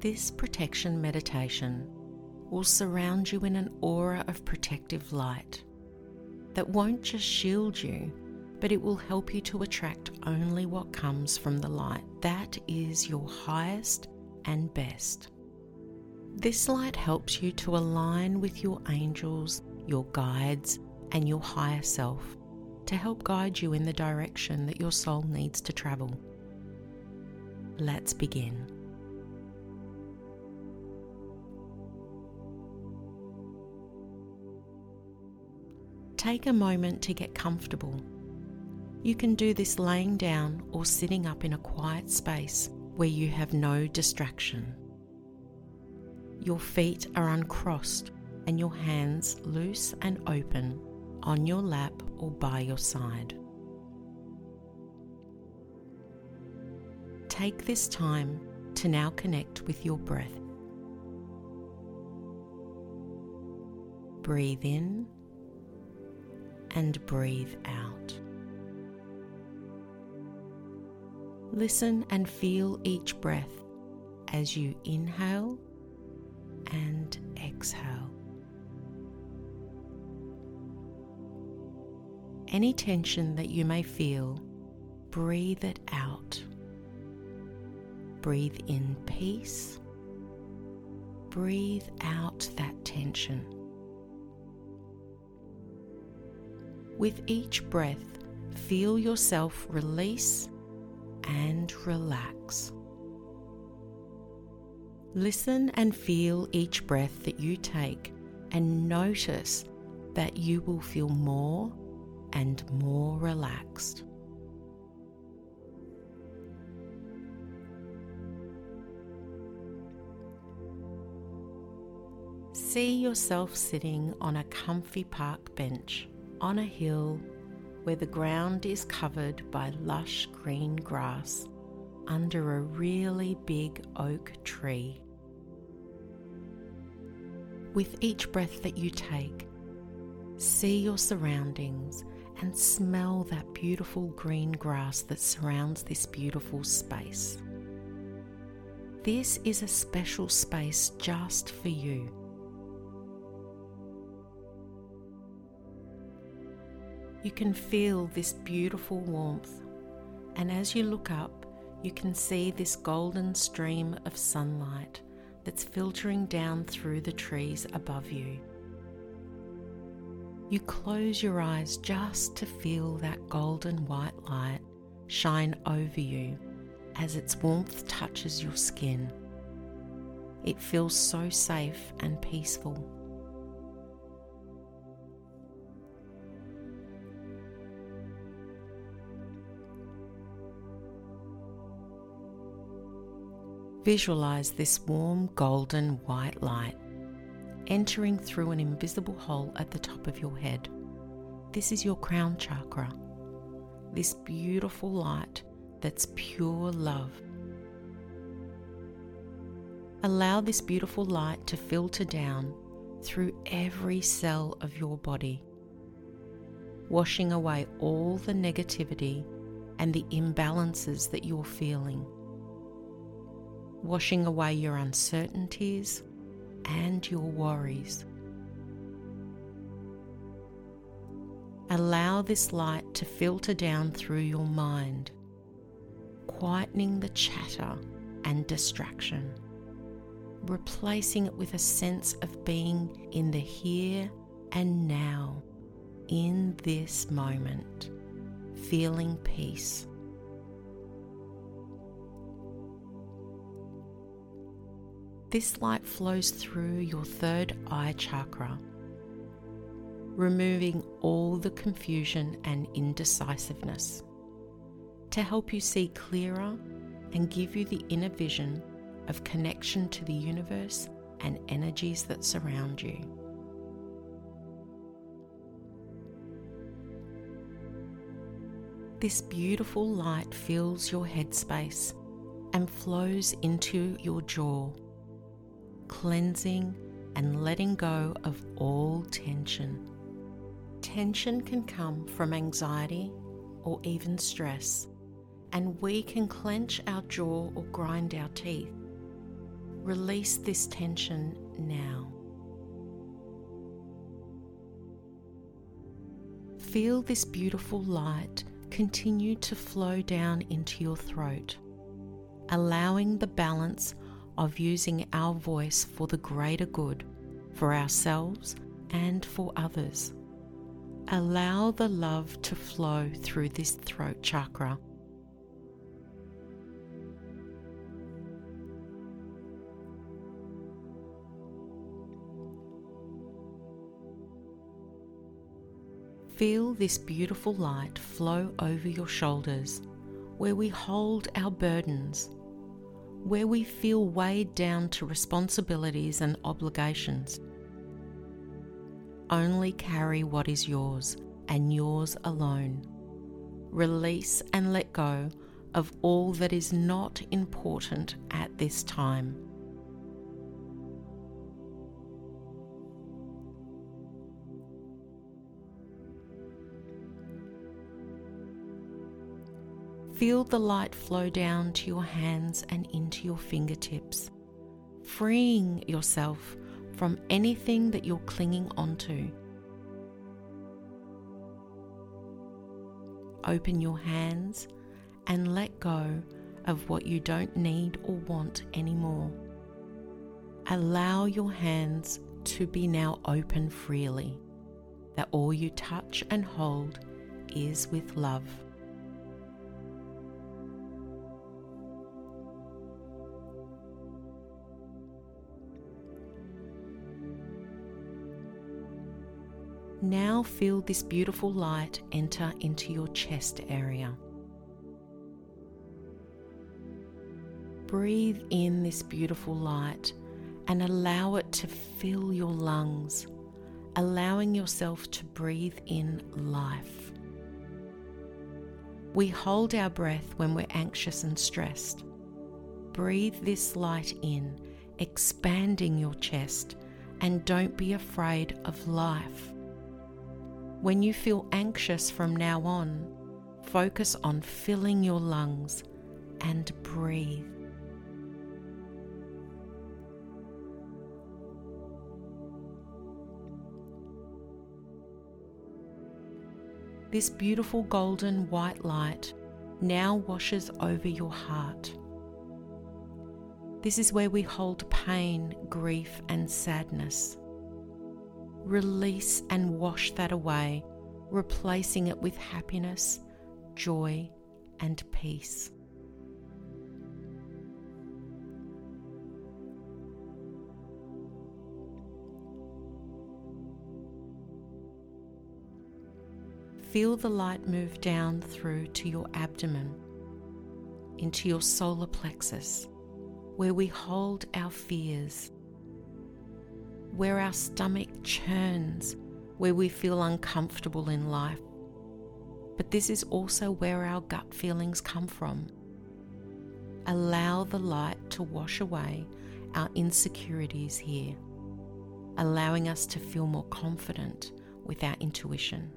This protection meditation will surround you in an aura of protective light that won't just shield you, but it will help you to attract only what comes from the light. That is your highest and best. This light helps you to align with your angels, your guides, and your higher self to help guide you in the direction that your soul needs to travel. Let's begin. Take a moment to get comfortable. You can do this laying down or sitting up in a quiet space where you have no distraction. Your feet are uncrossed and your hands loose and open on your lap or by your side. Take this time to now connect with your breath. Breathe in and breathe out. Listen and feel each breath as you inhale and exhale. Any tension that you may feel, breathe it out. Breathe in peace. Breathe out that tension. With each breath, feel yourself release and relax. Listen and feel each breath that you take and notice that you will feel more and more relaxed. See yourself sitting on a comfy park bench on a hill where the ground is covered by lush green grass under a really big oak tree. With each breath that you take, see your surroundings and smell that beautiful green grass that surrounds this beautiful space. This is a special space just for you. You can feel this beautiful warmth, and as you look up, you can see this golden stream of sunlight that's filtering down through the trees above you. You close your eyes just to feel that golden white light shine over you as its warmth touches your skin. It feels so safe and peaceful. Visualize this warm golden white light entering through an invisible hole at the top of your head. This is your crown chakra, this beautiful light that's pure love. Allow this beautiful light to filter down through every cell of your body, washing away all the negativity and the imbalances that you're feeling washing away your uncertainties and your worries. Allow this light to filter down through your mind, quietening the chatter and distraction, replacing it with a sense of being in the here and now, in this moment, feeling peace This light flows through your third eye chakra, removing all the confusion and indecisiveness to help you see clearer and give you the inner vision of connection to the universe and energies that surround you. This beautiful light fills your headspace and flows into your jaw cleansing and letting go of all tension. Tension can come from anxiety or even stress, and we can clench our jaw or grind our teeth. Release this tension now. Feel this beautiful light continue to flow down into your throat, allowing the balance of using our voice for the greater good for ourselves and for others. Allow the love to flow through this throat chakra. Feel this beautiful light flow over your shoulders where we hold our burdens, where we feel weighed down to responsibilities and obligations. Only carry what is yours and yours alone. Release and let go of all that is not important at this time. Feel the light flow down to your hands and into your fingertips, freeing yourself from anything that you're clinging onto. Open your hands and let go of what you don't need or want anymore. Allow your hands to be now open freely, that all you touch and hold is with love. Now feel this beautiful light enter into your chest area. Breathe in this beautiful light and allow it to fill your lungs, allowing yourself to breathe in life. We hold our breath when we're anxious and stressed. Breathe this light in, expanding your chest, and don't be afraid of life. When you feel anxious from now on, focus on filling your lungs and breathe. This beautiful golden white light now washes over your heart. This is where we hold pain, grief, and sadness. Release and wash that away, replacing it with happiness, joy, and peace. Feel the light move down through to your abdomen, into your solar plexus, where we hold our fears where our stomach churns, where we feel uncomfortable in life. But this is also where our gut feelings come from. Allow the light to wash away our insecurities here, allowing us to feel more confident with our intuition.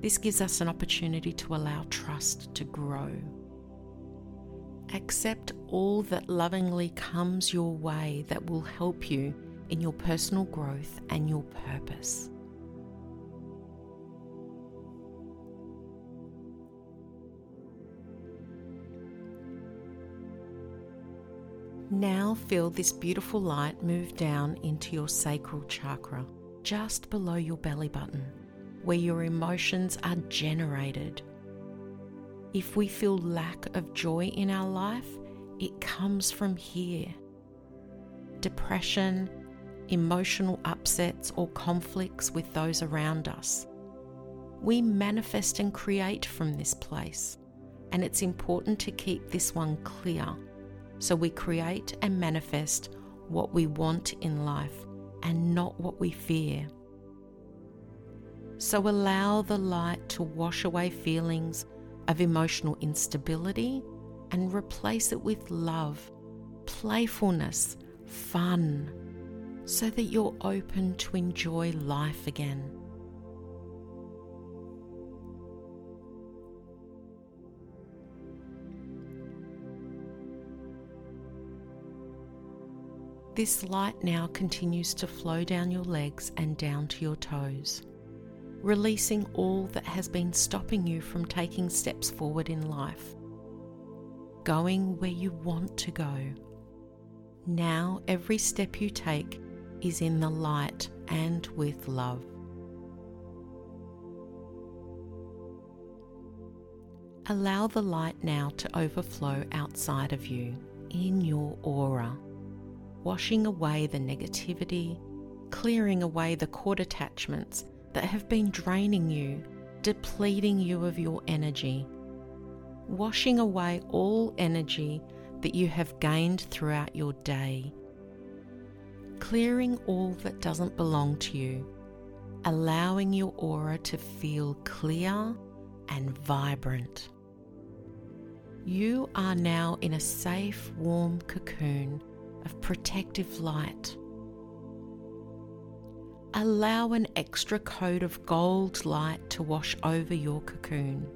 This gives us an opportunity to allow trust to grow accept all that lovingly comes your way that will help you in your personal growth and your purpose. Now feel this beautiful light move down into your sacral chakra, just below your belly button, where your emotions are generated if we feel lack of joy in our life, it comes from here. Depression, emotional upsets, or conflicts with those around us. We manifest and create from this place, and it's important to keep this one clear so we create and manifest what we want in life and not what we fear. So allow the light to wash away feelings of emotional instability and replace it with love, playfulness, fun, so that you're open to enjoy life again. This light now continues to flow down your legs and down to your toes, releasing all that has been stopping you from taking steps forward in life, going where you want to go. Now, every step you take is in the light and with love. Allow the light now to overflow outside of you in your aura, washing away the negativity, clearing away the cord attachments that have been draining you, depleting you of your energy, washing away all energy that you have gained throughout your day, clearing all that doesn't belong to you, allowing your aura to feel clear and vibrant. You are now in a safe, warm cocoon of protective light. Allow an extra coat of gold light to wash over your cocoon,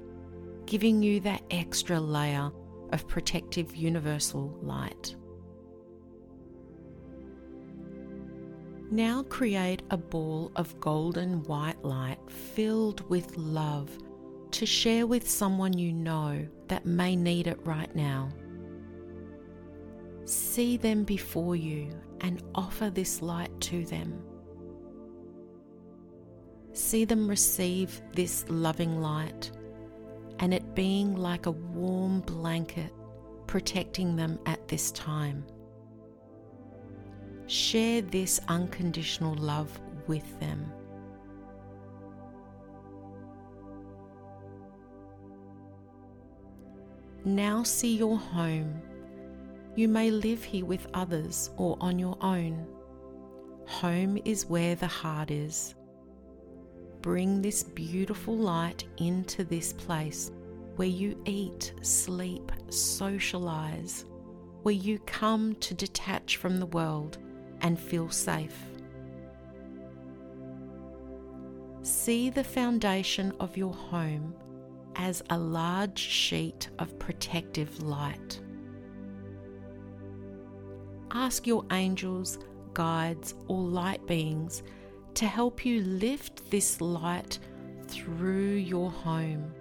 giving you that extra layer of protective universal light. Now create a ball of golden white light filled with love to share with someone you know that may need it right now. See them before you and offer this light to them. See them receive this loving light and it being like a warm blanket protecting them at this time. Share this unconditional love with them. Now see your home. You may live here with others or on your own. Home is where the heart is. Bring this beautiful light into this place where you eat, sleep, socialize, where you come to detach from the world and feel safe. See the foundation of your home as a large sheet of protective light. Ask your angels, guides, or light beings to help you lift this light through your home,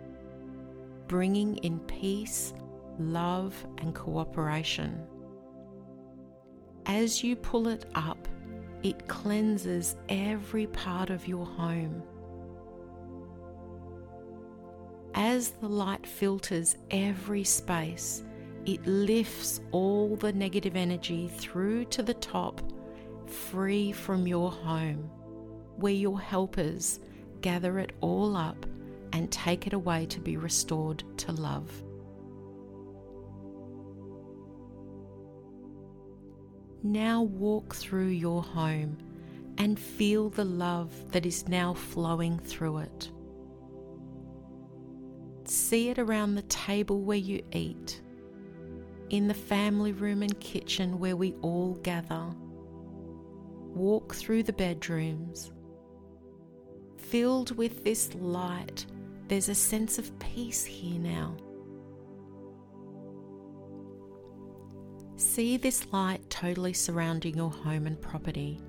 bringing in peace, love, and cooperation. As you pull it up, it cleanses every part of your home as the light filters every space, it lifts all the negative energy through to the top, free from your home, where your helpers gather it all up and take it away to be restored to love. Now walk through your home and feel the love that is now flowing through it. See it around the table where you eat, in the family room and kitchen where we all gather. Walk through the bedrooms. Filled with this light, there's a sense of peace here now. See this light totally surrounding your home and property,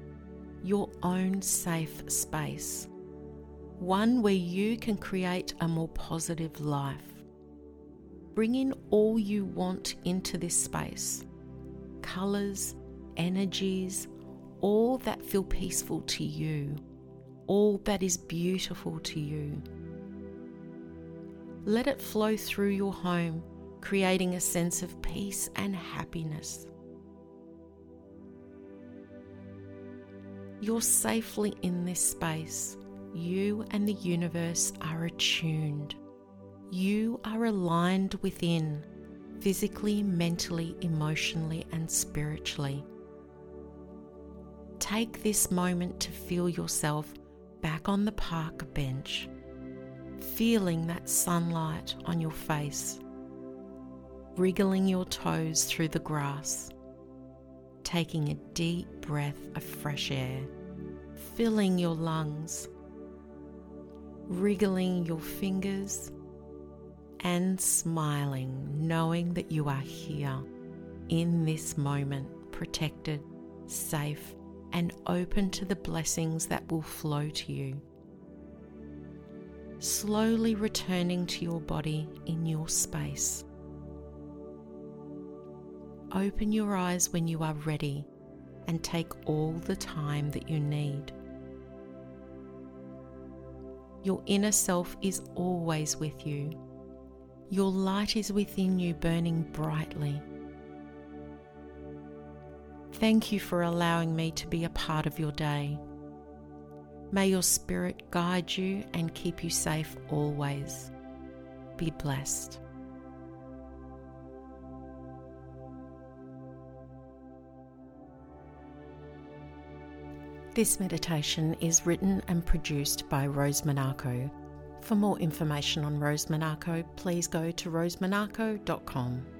your own safe space one where you can create a more positive life. Bring in all you want into this space colours, energies, all that feel peaceful to you, all that is beautiful to you. Let it flow through your home, creating a sense of peace and happiness. You're safely in this space you and the universe are attuned. You are aligned within, physically, mentally, emotionally, and spiritually. Take this moment to feel yourself back on the park bench, feeling that sunlight on your face, wriggling your toes through the grass, taking a deep breath of fresh air, filling your lungs wriggling your fingers and smiling, knowing that you are here in this moment, protected, safe, and open to the blessings that will flow to you. Slowly returning to your body in your space. Open your eyes when you are ready and take all the time that you need. Your inner self is always with you. Your light is within you, burning brightly. Thank you for allowing me to be a part of your day. May your spirit guide you and keep you safe always. Be blessed. This meditation is written and produced by Rose Monaco. For more information on Rose Monaco, please go to rosemonaco.com.